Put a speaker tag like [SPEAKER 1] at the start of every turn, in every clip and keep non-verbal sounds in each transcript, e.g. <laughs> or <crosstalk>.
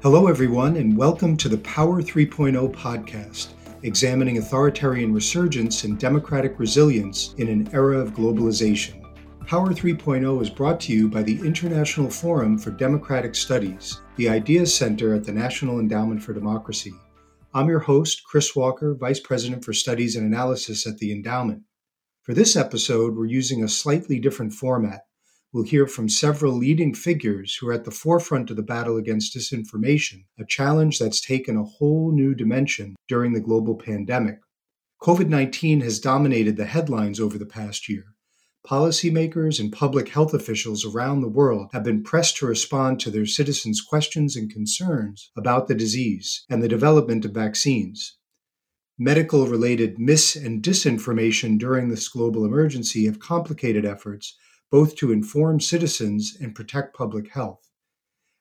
[SPEAKER 1] Hello, everyone, and welcome to the Power 3.0 podcast, examining authoritarian resurgence and democratic resilience in an era of globalization. Power 3.0 is brought to you by the International Forum for Democratic Studies, the Ideas Center at the National Endowment for Democracy. I'm your host, Chris Walker, Vice President for Studies and Analysis at the Endowment. For this episode, we're using a slightly different format we'll hear from several leading figures who are at the forefront of the battle against disinformation, a challenge that's taken a whole new dimension during the global pandemic. COVID 19 has dominated the headlines over the past year. Policymakers and public health officials around the world have been pressed to respond to their citizens' questions and concerns about the disease and the development of vaccines. Medical related mis and disinformation during this global emergency have complicated efforts both to inform citizens and protect public health.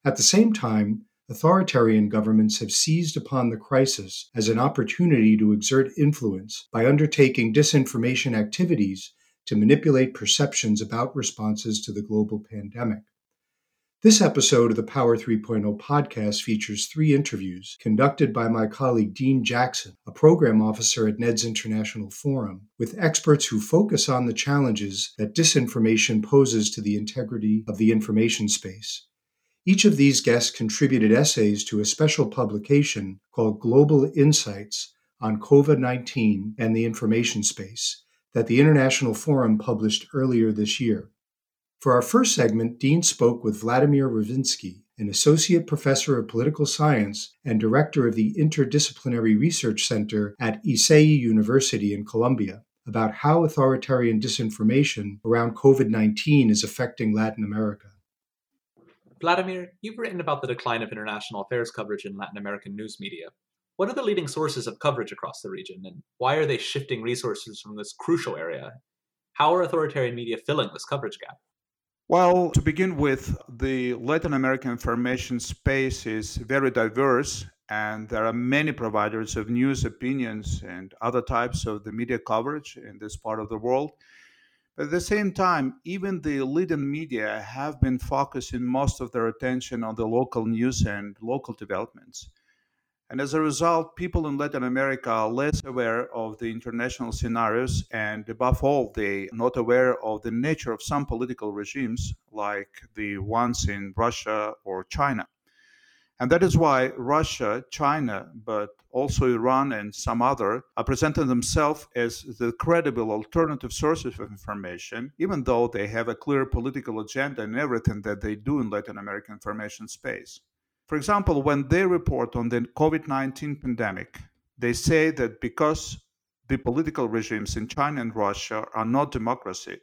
[SPEAKER 1] At the same time, authoritarian governments have seized upon the crisis as an opportunity to exert influence by undertaking disinformation activities to manipulate perceptions about responses to the global pandemic. This episode of the Power 3.0 podcast features three interviews conducted by my colleague Dean Jackson, a program officer at NED's International Forum, with experts who focus on the challenges that disinformation poses to the integrity of the information space. Each of these guests contributed essays to a special publication called Global Insights on COVID 19 and the Information Space that the International Forum published earlier this year. For our first segment, Dean spoke with Vladimir Rouvinski, an associate professor of political science and director of the Interdisciplinary Research Center at Icesi University in Colombia, about how authoritarian disinformation around COVID 19 is affecting Latin America.
[SPEAKER 2] Vladimir, you've written about the decline of international affairs coverage in Latin American news media. What are the leading sources of coverage across the region, and why are they shifting resources from this crucial area? How are authoritarian media filling this coverage gap?
[SPEAKER 3] Well, to begin with, the Latin American information space is very diverse, and there are many providers of news, opinions, and other types of the media coverage in this part of the world. But at the same time, even the leading media have been focusing most of their attention on the local news and local developments. And as a result, people in Latin America are less aware of the international scenarios, and above all, they are not aware of the nature of some political regimes, like the ones in Russia or China. And that is why Russia, China, but also Iran and some other are presenting themselves as the credible alternative sources of information, even though they have a clear political agenda in everything that they do in Latin American information space. For example, when they report on the COVID 19 pandemic, they say that because the political regimes in China and Russia are not democracy,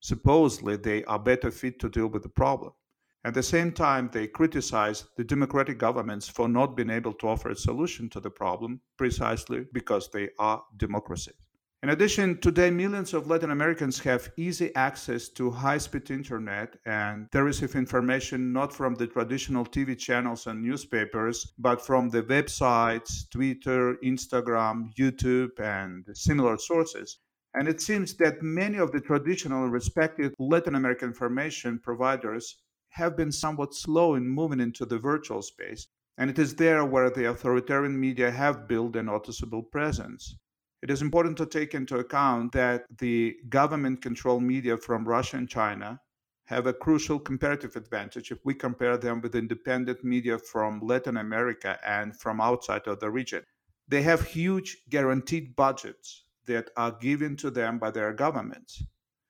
[SPEAKER 3] supposedly they are better fit to deal with the problem. At the same time, they criticize the democratic governments for not being able to offer a solution to the problem precisely because they are democracies. In addition, today millions of Latin Americans have easy access to high speed internet and they receive information not from the traditional TV channels and newspapers, but from the websites, Twitter, Instagram, YouTube, and similar sources. And it seems that many of the traditional respected Latin American information providers have been somewhat slow in moving into the virtual space. And it is there where the authoritarian media have built a noticeable presence. It is important to take into account that the government controlled media from Russia and China have a crucial comparative advantage if we compare them with independent media from Latin America and from outside of the region. They have huge guaranteed budgets that are given to them by their governments.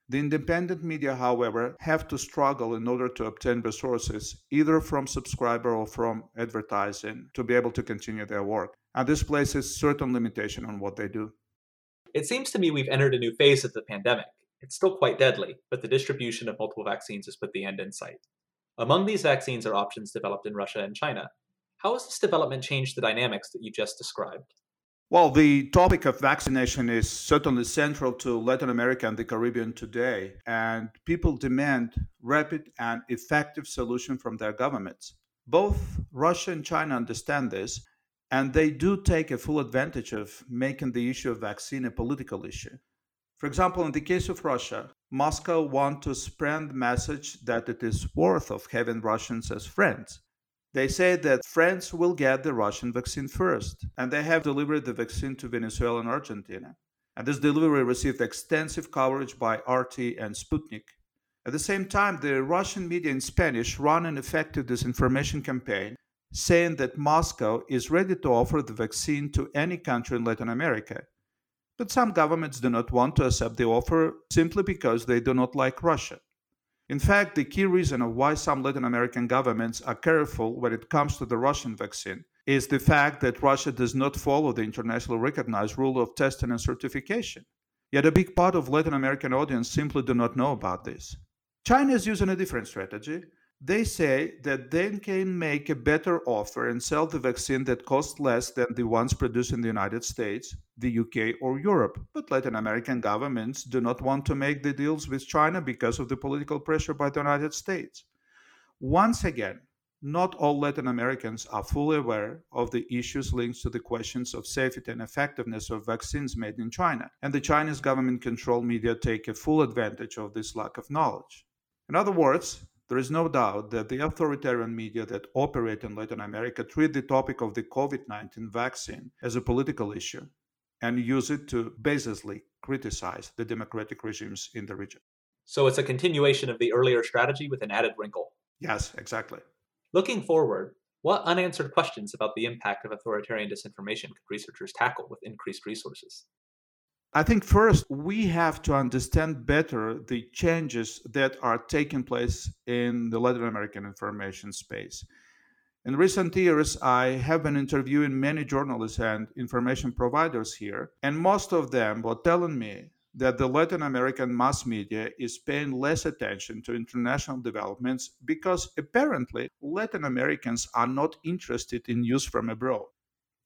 [SPEAKER 3] The independent media, however, have to struggle in order to obtain resources either from subscriber or from advertising to be able to continue their work. And this places certain limitation on what they do.
[SPEAKER 2] It seems to me we've entered a new phase of the pandemic. It's still quite deadly, but the distribution of multiple vaccines has put the end in sight. Among these vaccines are options developed in Russia and China. How has this development changed the dynamics that you just described?
[SPEAKER 3] Well, the topic of vaccination is certainly central to Latin America and the Caribbean today, and people demand rapid and effective solution from their governments. Both Russia and China understand this, and they do take a full advantage of making the issue of vaccine a political issue. For example, in the case of Russia, Moscow wants to spread the message that it is worth of having Russians as friends. They say that France will get the Russian vaccine first, and they have delivered the vaccine to Venezuela and Argentina. And this delivery received extensive coverage by RT and Sputnik. At the same time, the Russian media in Spanish run an effective disinformation campaign saying that Moscow is ready to offer the vaccine to any country in Latin America. But some governments do not want to accept the offer simply because they do not like Russia. In fact, the key reason of why some Latin American governments are careful when it comes to the Russian vaccine is the fact that Russia does not follow the internationally recognized rule of testing and certification. Yet a big part of Latin American audience simply do not know about this. China is using a different strategy they say that they can make a better offer and sell the vaccine that costs less than the ones produced in the United States, the UK, or Europe. But Latin American governments do not want to make the deals with China because of the political pressure by the United States. Once again, not all Latin Americans are fully aware of the issues linked to the questions of safety and effectiveness of vaccines made in China, and the Chinese government controlled media take a full advantage of this lack of knowledge. In other words, there is no doubt that the authoritarian media that operate in Latin America treat the topic of the COVID 19 vaccine as a political issue and use it to baselessly criticize the democratic regimes in the region.
[SPEAKER 2] So it's a continuation of the earlier strategy with an added wrinkle.
[SPEAKER 3] Yes, exactly.
[SPEAKER 2] Looking forward, what unanswered questions about the impact of authoritarian disinformation could researchers tackle with increased resources?
[SPEAKER 3] I think first we have to understand better the changes that are taking place in the Latin American information space. In recent years, I have been interviewing many journalists and information providers here, and most of them were telling me that the Latin American mass media is paying less attention to international developments because apparently Latin Americans are not interested in news from abroad.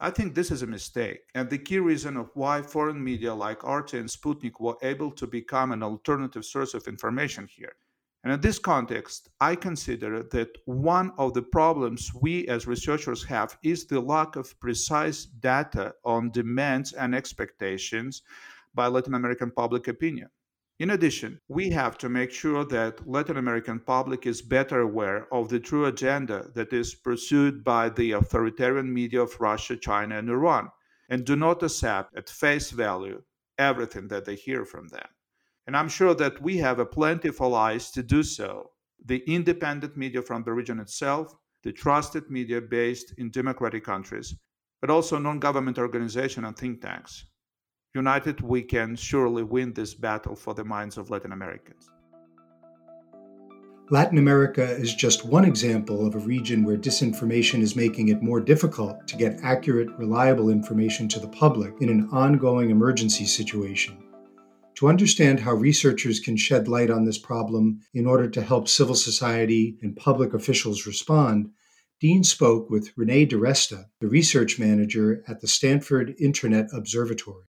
[SPEAKER 3] I think this is a mistake, and the key reason of why foreign media like RT and Sputnik were able to become an alternative source of information here. And in this context, I consider that one of the problems we as researchers have is the lack of precise data on demands and expectations by Latin American public opinion. In addition, we have to make sure that Latin American public is better aware of the true agenda that is pursued by the authoritarian media of Russia, China, and Iran, and do not accept at face value everything that they hear from them. And I'm sure that we have a plenty of allies to do so. The independent media from the region itself, the trusted media based in democratic countries, but also non government organizations and think tanks. United, we can surely win this battle for the minds of Latin Americans.
[SPEAKER 1] Latin America is just one example of a region where disinformation is making it more difficult to get accurate, reliable information to the public in an ongoing emergency situation. To understand how researchers can shed light on this problem in order to help civil society and public officials respond, Dean spoke with Renee DiResta, the research manager at the Stanford Internet Observatory.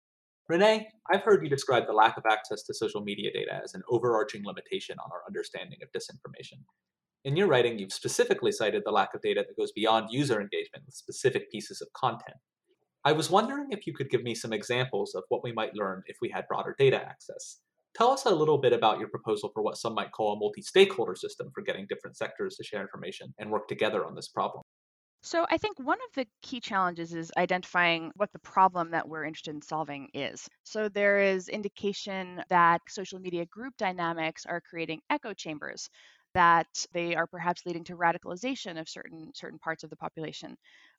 [SPEAKER 2] Renee, I've heard you describe the lack of access to social media data as an overarching limitation on our understanding of disinformation. In your writing, you've specifically cited the lack of data that goes beyond user engagement with specific pieces of content. I was wondering if you could give me some examples of what we might learn if we had broader data access. Tell us a little bit about your proposal for what some might call a multi stakeholder system for getting different sectors to share information and work together on this problem.
[SPEAKER 4] So I think one of the key challenges is identifying what the problem that we're interested in solving is. So there is indication that social media group dynamics are creating echo chambers that they are perhaps leading to radicalization of certain certain parts of the population.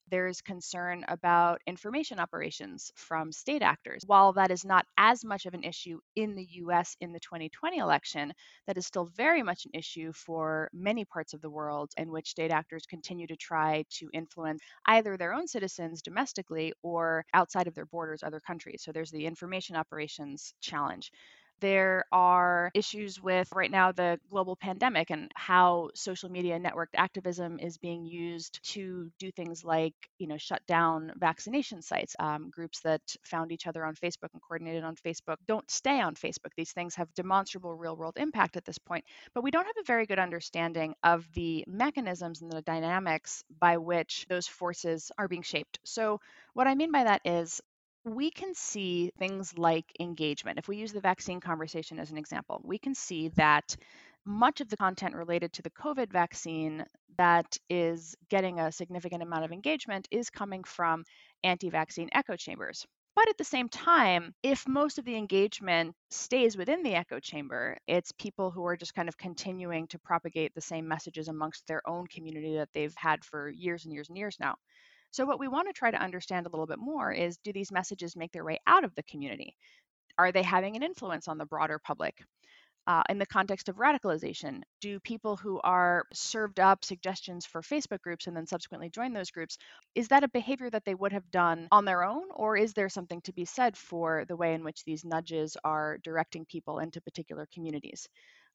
[SPEAKER 4] There's concern about information operations from state actors. While that is not as much of an issue in the US in the 2020 election, that is still very much an issue for many parts of the world in which state actors continue to try to influence either their own citizens domestically or outside of their borders, other countries. So there's the information operations challenge. There are issues with right now the global pandemic and how social media networked activism is being used to do things like, you know, shut down vaccination sites. Um, groups that found each other on Facebook and coordinated on Facebook don't stay on Facebook. These things have demonstrable real world impact at this point, but we don't have a very good understanding of the mechanisms and the dynamics by which those forces are being shaped. So, what I mean by that is we can see things like engagement. If we use the vaccine conversation as an example, we can see that much of the content related to the COVID vaccine that is getting a significant amount of engagement is coming from anti vaccine echo chambers. But at the same time, if most of the engagement stays within the echo chamber, it's people who are just kind of continuing to propagate the same messages amongst their own community that they've had for years and years and years now. So, what we want to try to understand a little bit more is do these messages make their way out of the community? Are they having an influence on the broader public? uh, in the context of radicalization? Do people who are served up suggestions for Facebook groups and then subsequently join those groups, is that a behavior that they would have done on their own? Or is there something to be said for the way in which these nudges are directing people into particular communities?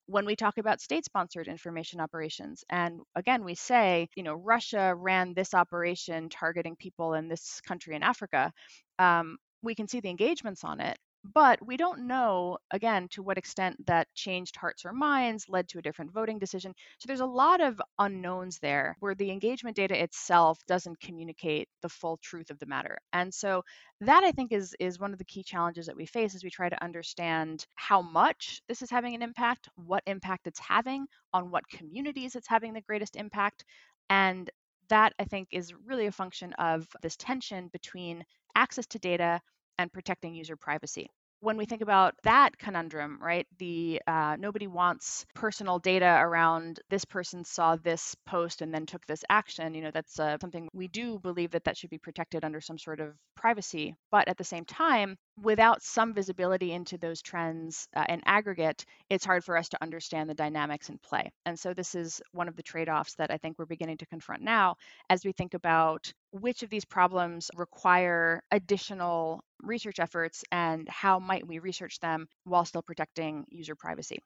[SPEAKER 4] When we talk about state sponsored information operations and again we say you know russia ran this operation targeting people in this country in africa um, we can see the engagements on it but we don't know, again, to what extent that changed hearts or minds, led to a different voting decision. So there's a lot of unknowns there where the engagement data itself doesn't communicate the full truth of the matter. And so that I think is is one of the key challenges that we face as we try to understand how much this is having an impact, what impact it's having, on what communities it's having the greatest impact. And that I think is really a function of this tension between access to data and protecting user privacy when we think about that conundrum, right, the uh, nobody wants personal data around this person saw this post and then took this action. You know, that's uh, something we do believe that that should be protected under some sort of privacy. But at the same time, without some visibility into those trends uh, in aggregate, it's hard for us to understand the dynamics in play. And so this is one of the trade-offs that I think we're beginning to confront now as we think about which of these problems require additional research efforts and how might we research them while still protecting user privacy?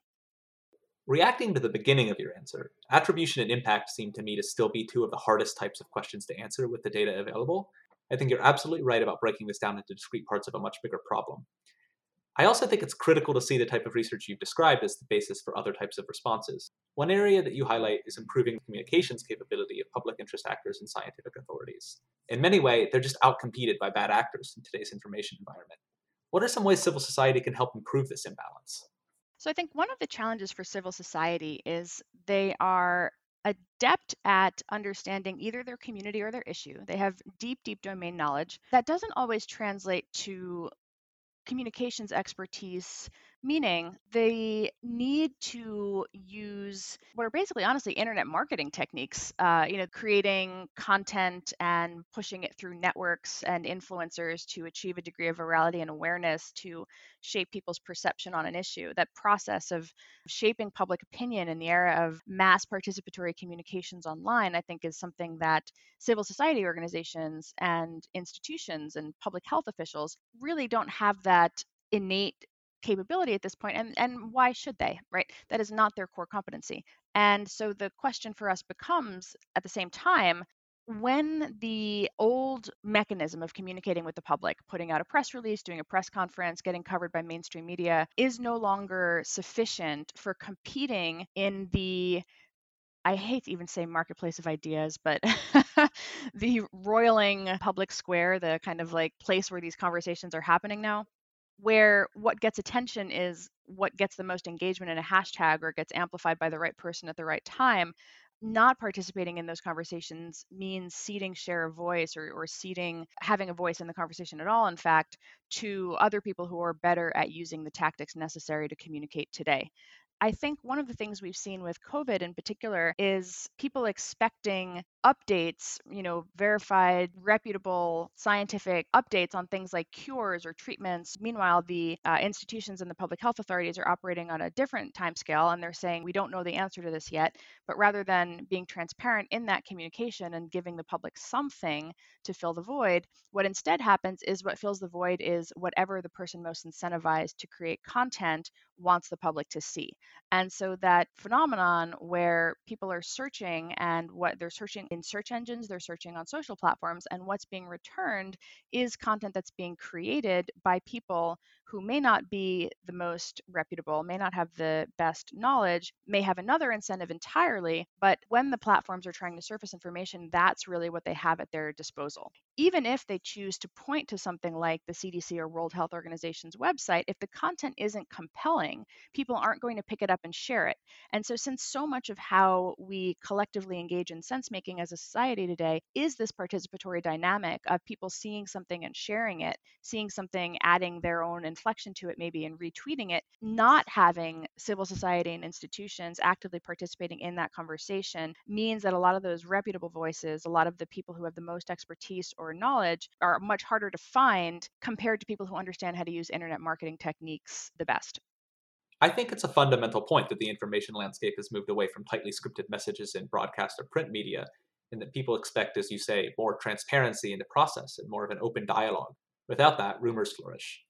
[SPEAKER 2] Reacting to the beginning of your answer, attribution and impact seem to me to still be two of the hardest types of questions to answer with the data available. I think you're absolutely right about breaking this down into discrete parts of a much bigger problem. I also think it's critical to see the type of research you've described as the basis for other types of responses. One area that you highlight is improving communications capability of public interest actors and scientific authorities. In many ways, they're just outcompeted by bad actors in today's information environment. What are some ways civil society can help improve this imbalance?
[SPEAKER 4] So, I think one of the challenges for civil society is they are adept at understanding either their community or their issue. They have deep, deep domain knowledge. That doesn't always translate to communications expertise meaning they need to use what are basically honestly internet marketing techniques uh, you know creating content and pushing it through networks and influencers to achieve a degree of virality and awareness to shape people's perception on an issue. That process of shaping public opinion in the era of mass participatory communications online i think is something that civil society organizations and institutions and public health officials really don't have that innate capability at this point and and why should they right? That is not their core competency. And so the question for us becomes at the same time when the old mechanism of communicating with the public, putting out a press release, doing a press conference, getting covered by mainstream media, is no longer sufficient for competing in the I hate to even say marketplace of ideas, but <laughs> the roiling public square, the kind of like place where these conversations are happening now where what gets attention is what gets the most engagement in a hashtag or gets amplified by the right person at the right time. Not participating in those conversations means ceding share of voice or, or ceding having a voice in the conversation at all in fact to other people who are better at using the tactics necessary to communicate today. I think one of the things we've seen with COVID in particular is people expecting updates, you know, verified, reputable scientific updates on things like cures or treatments. Meanwhile, the uh, institutions and the public health authorities are operating on a different time scale and they're saying, we don't know the answer to this yet. But rather than being transparent in that communication and giving the public something to fill the void, what instead happens is what fills the void is whatever the person most incentivized to create content wants the public to see. And so that phenomenon where people are searching and what they're searching in search engines, they're searching on social platforms, and what's being returned is content that's being created by people who may not be the most reputable, may not have the best knowledge, may have another incentive entirely. But when the platforms are trying to surface information, that's really what they have at their disposal. Even if they choose to point to something like the CDC or World Health Organization's website, if the content isn't compelling, people aren't going to pick it up and share it. And so, since so much of how we collectively engage in sense making as a society today is this participatory dynamic of people seeing something and sharing it, seeing something, adding their own inflection to it, maybe, and retweeting it, not having civil society and institutions actively participating in that conversation means that a lot of those reputable voices, a lot of the people who have the most expertise or knowledge are much harder to find compared to people who understand how to use internet marketing techniques the best.
[SPEAKER 2] I think it's a fundamental point that the information landscape has moved away from tightly scripted messages in broadcast or print media, and that people expect, as you say, more transparency in the process and more of an open dialogue. Without that, rumors flourish.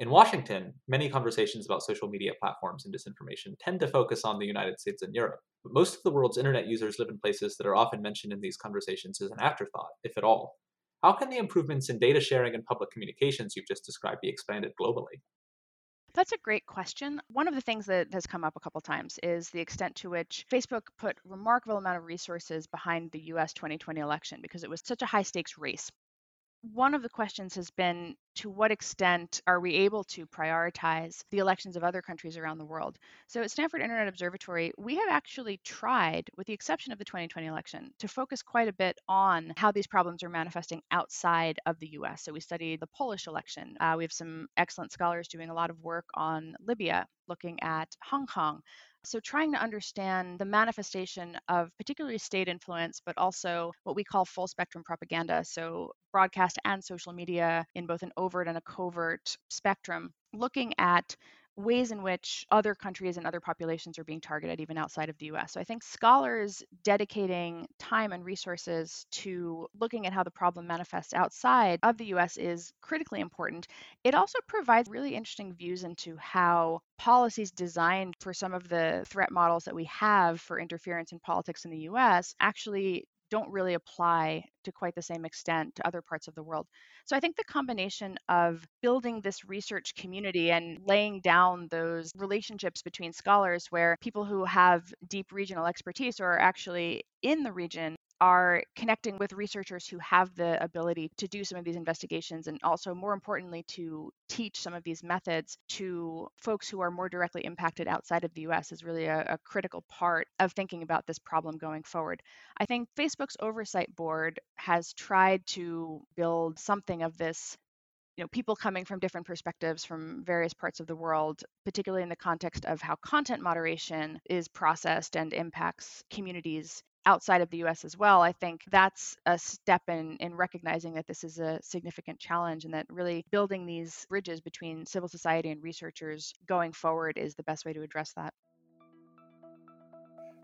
[SPEAKER 2] In Washington, many conversations about social media platforms and disinformation tend to focus on the United States and Europe. But most of the world's internet users live in places that are often mentioned in these conversations as an afterthought, if at all. How can the improvements in data sharing and public communications you've just described be expanded globally?
[SPEAKER 4] That's a great question. One of the things that has come up a couple times is the extent to which Facebook put remarkable amount of resources behind the US 2020 election because it was such a high stakes race one of the questions has been to what extent are we able to prioritize the elections of other countries around the world? So at Stanford Internet Observatory, we have actually tried, with the exception of the 2020 election, to focus quite a bit on how these problems are manifesting outside of the US. So we studied the Polish election. Uh, we have some excellent scholars doing a lot of work on Libya, looking at Hong Kong, so, trying to understand the manifestation of particularly state influence, but also what we call full spectrum propaganda. So, broadcast and social media in both an overt and a covert spectrum, looking at ways in which other countries and other populations are being targeted even outside of the US. So I think scholars dedicating time and resources to looking at how the problem manifests outside of the US is critically important. It also provides really interesting views into how policies designed for some of the threat models that we have for interference in politics in the US actually don't really apply to quite the same extent to other parts of the world. So I think the combination of building this research community and laying down those relationships between scholars where people who have deep regional expertise or are actually in the region are connecting with researchers who have the ability to do some of these investigations and also more importantly to teach some of these methods to folks who are more directly impacted outside of the US is really a, a critical part of thinking about this problem going forward. I think Facebook's oversight board has tried to build something of this you know people coming from different perspectives from various parts of the world particularly in the context of how content moderation is processed and impacts communities outside of the US as well, I think that's a step in, in recognizing that this is a significant challenge and that really building these bridges between civil society and researchers going forward is the best way to address that.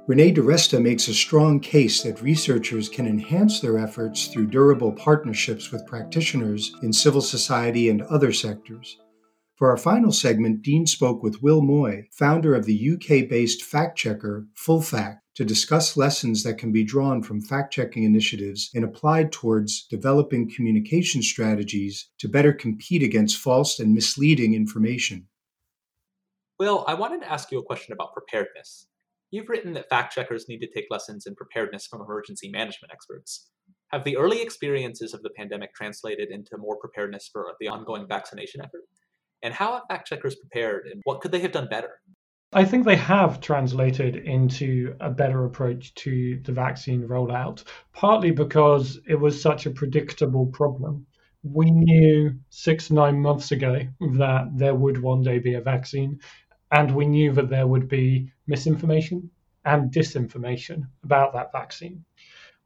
[SPEAKER 1] Renee DiResta makes a strong case that researchers can enhance their efforts through durable partnerships with practitioners in civil society and other sectors. For our final segment, Dean spoke with Will Moy, founder of the UK based fact checker FullFact, to discuss lessons that can be drawn from fact checking initiatives and applied towards developing communication strategies to better compete against false and misleading information.
[SPEAKER 2] Will, I wanted to ask you a question about preparedness. You've written that fact checkers need to take lessons in preparedness from emergency management experts. Have the early experiences of the pandemic translated into more preparedness for the ongoing vaccination effort? And how have fact checkers prepared, and what could they have done better?
[SPEAKER 5] I think they have translated into a better approach to the vaccine rollout, partly because it was such a predictable problem. We knew six, nine months ago that there would one day be a vaccine, and we knew that there would be misinformation and disinformation about that vaccine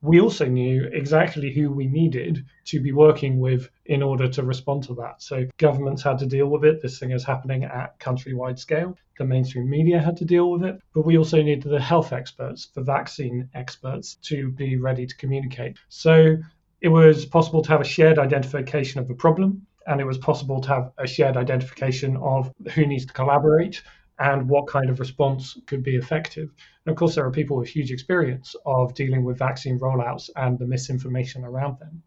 [SPEAKER 5] we also knew exactly who we needed to be working with in order to respond to that. So governments had to deal with it. This thing is happening at countrywide scale. The mainstream media had to deal with it. But we also needed the health experts, the vaccine experts to be ready to communicate. So it was possible to have a shared identification of the problem and it was possible to have a shared identification of who needs to collaborate and what kind of response could be effective. And of course, there are people with huge experience of dealing with vaccine rollouts and the misinformation around them.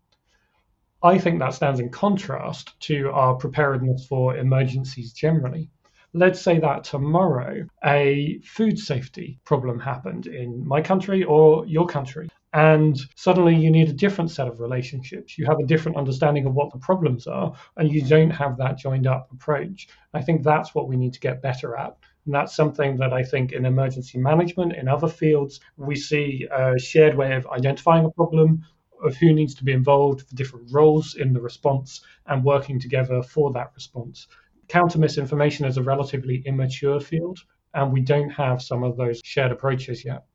[SPEAKER 5] I think that stands in contrast to our preparedness for emergencies generally. Let's say that tomorrow a food safety problem happened in my country or your country, and suddenly you need a different set of relationships. You have a different understanding of what the problems are, and you don't have that joined up approach. I think that's what we need to get better at. And that's something that I think in emergency management, in other fields, we see a shared way of identifying a problem, of who needs to be involved the different roles in the response, and working together for that response counter misinformation is a relatively immature field, and we don't have some of those shared approaches yet.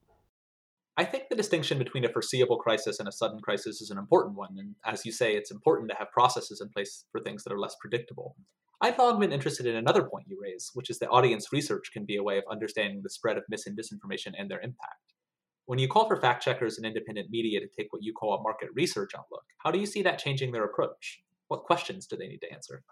[SPEAKER 2] I think the distinction between a foreseeable crisis and a sudden crisis is an important one. And as you say, it's important to have processes in place for things that are less predictable. I've long been interested in another point you raise, which is that audience research can be a way of understanding the spread of mis and disinformation and their impact. When you call for fact checkers and independent media to take what you call a market research outlook, how do you see that changing their approach? What questions do they need to answer?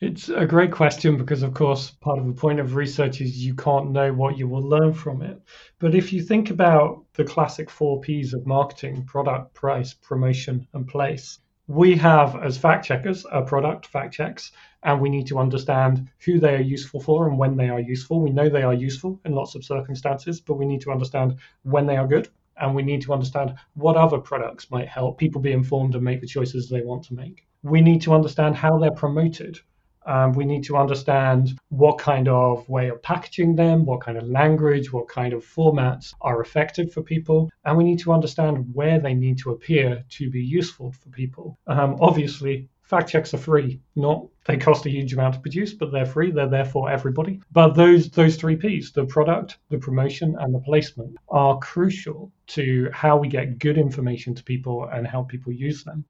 [SPEAKER 5] It's a great question because, of course, part of the point of research is you can't know what you will learn from it. But if you think about the classic four P's of marketing product, price, promotion, and place we have, as fact checkers, a product, fact checks, and we need to understand who they are useful for and when they are useful. We know they are useful in lots of circumstances, but we need to understand when they are good. And we need to understand what other products might help people be informed and make the choices they want to make. We need to understand how they're promoted um, we need to understand what kind of way of packaging them, what kind of language, what kind of formats are effective for people, and we need to understand where they need to appear to be useful for people. Um, obviously, fact checks are free. Not they cost a huge amount to produce, but they're free. They're there for everybody. But those those three P's, the product, the promotion, and the placement, are crucial to how we get good information to people and how people use them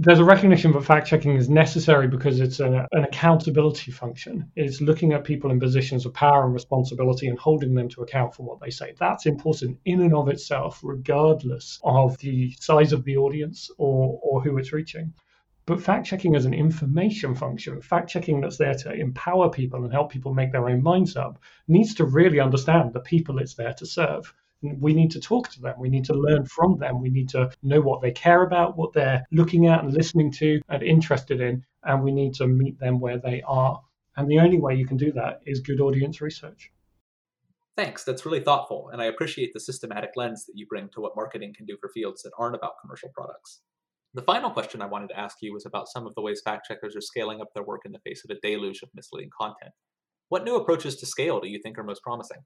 [SPEAKER 5] there's a recognition that fact checking is necessary because it's an accountability function. It's looking at people in positions of power and responsibility and holding them to account for what they say. That's important in and of itself, regardless of the size of the audience or, or who it's reaching. But fact checking as an information function, fact checking that's there to empower people and help people make their own minds up, needs to really understand the people it's there to serve we need to talk to them. We need to learn from them. We need to know what they care about, what they're looking at and listening to and interested in. And we need to meet them where they are. And the only way you can do that is good audience research.
[SPEAKER 2] Thanks. That's really thoughtful. And I appreciate the systematic lens that you bring to what marketing can do for fields that aren't about commercial products. The final question I wanted to ask you was about some of the ways fact checkers are scaling up their work in the face of a deluge of misleading content. What new approaches to scale do you think are most promising?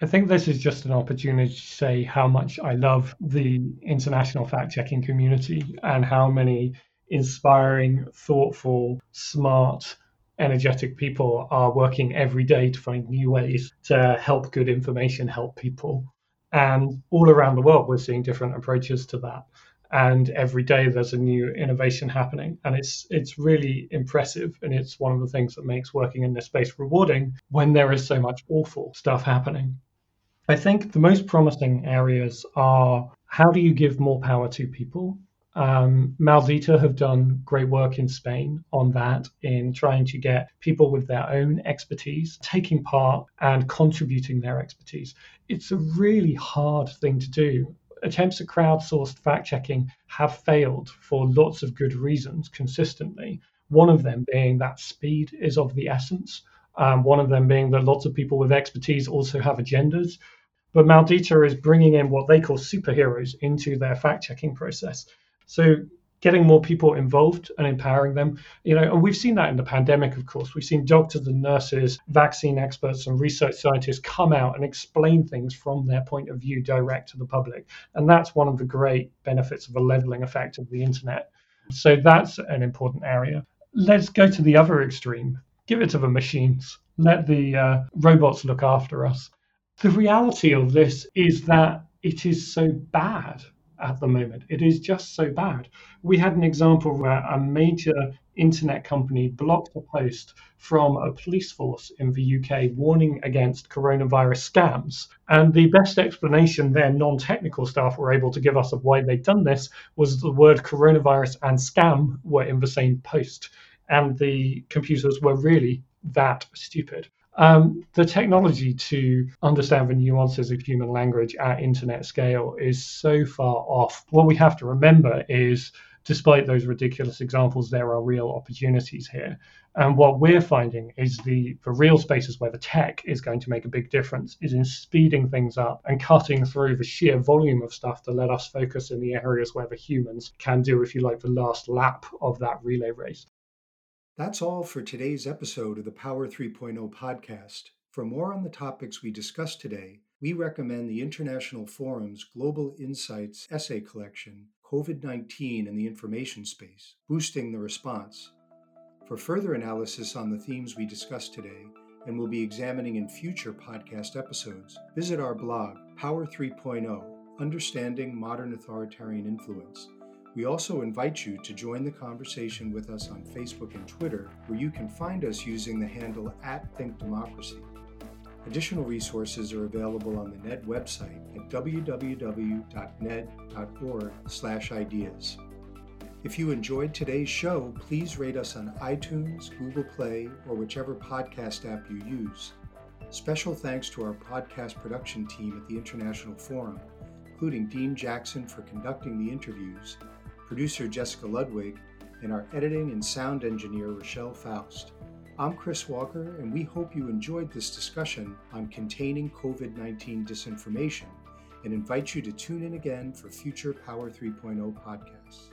[SPEAKER 5] I think this is just an opportunity to say how much I love the international fact checking community and how many inspiring, thoughtful, smart, energetic people are working every day to find new ways to help good information help people. And all around the world, we're seeing different approaches to that. And every day there's a new innovation happening. And it's it's really impressive. And it's one of the things that makes working in this space rewarding when there is so much awful stuff happening. I think the most promising areas are how do you give more power to people? Um, Maldita have done great work in Spain on that, in trying to get people with their own expertise taking part and contributing their expertise. It's a really hard thing to do. Attempts at crowdsourced fact checking have failed for lots of good reasons consistently. One of them being that speed is of the essence. Um, one of them being that lots of people with expertise also have agendas. But Maldita is bringing in what they call superheroes into their fact checking process. So getting more people involved and empowering them. You know, and we've seen that in the pandemic, of course. We've seen doctors and nurses, vaccine experts, and research scientists come out and explain things from their point of view direct to the public. And that's one of the great benefits of a leveling effect of the internet. So that's an important area. Let's go to the other extreme give it to the machines. Let the uh, robots look after us. The reality of this is that it is so bad at the moment. It is just so bad. We had an example where a major internet company blocked a post from a police force in the UK warning against coronavirus scams. And the best explanation their non technical staff were able to give us of why they'd done this was the word coronavirus and scam were in the same post and the computers were really that stupid. Um, the technology to understand the nuances of human language at internet scale is so far off. What we have to remember is despite those ridiculous examples, there are real opportunities here. And what we're finding is the, the real spaces where the tech is going to make a big difference is in speeding things up and cutting through the sheer volume of stuff to let us focus in the areas where the humans can do, if you like, the last lap of that relay race.
[SPEAKER 1] That's all for today's episode of the Power 3.0 podcast. For more on the topics we discussed today, we recommend the International Forum's Global Insights essay collection, COVID 19 and the Information Space Boosting the Response. For further analysis on the themes we discussed today, and will be examining in future podcast episodes, visit our blog, Power 3.0 Understanding Modern Authoritarian Influence. We also invite you to join the conversation with us on Facebook and Twitter, where you can find us using the handle at Think Democracy. Additional resources are available on the NED website at www.ned.org/ideas. If you enjoyed today's show, please rate us on iTunes, Google Play, or whichever podcast app you use. Special thanks to our podcast production team at the International Forum, including Dean Jackson for conducting the interviews, producer Jessica Ludwig, and our editing and sound engineer Rochelle Faust. I'm Chris Walker, and we hope you enjoyed this discussion on containing COVID 19 disinformation and invite you to tune in again for future Power 3.0 podcasts.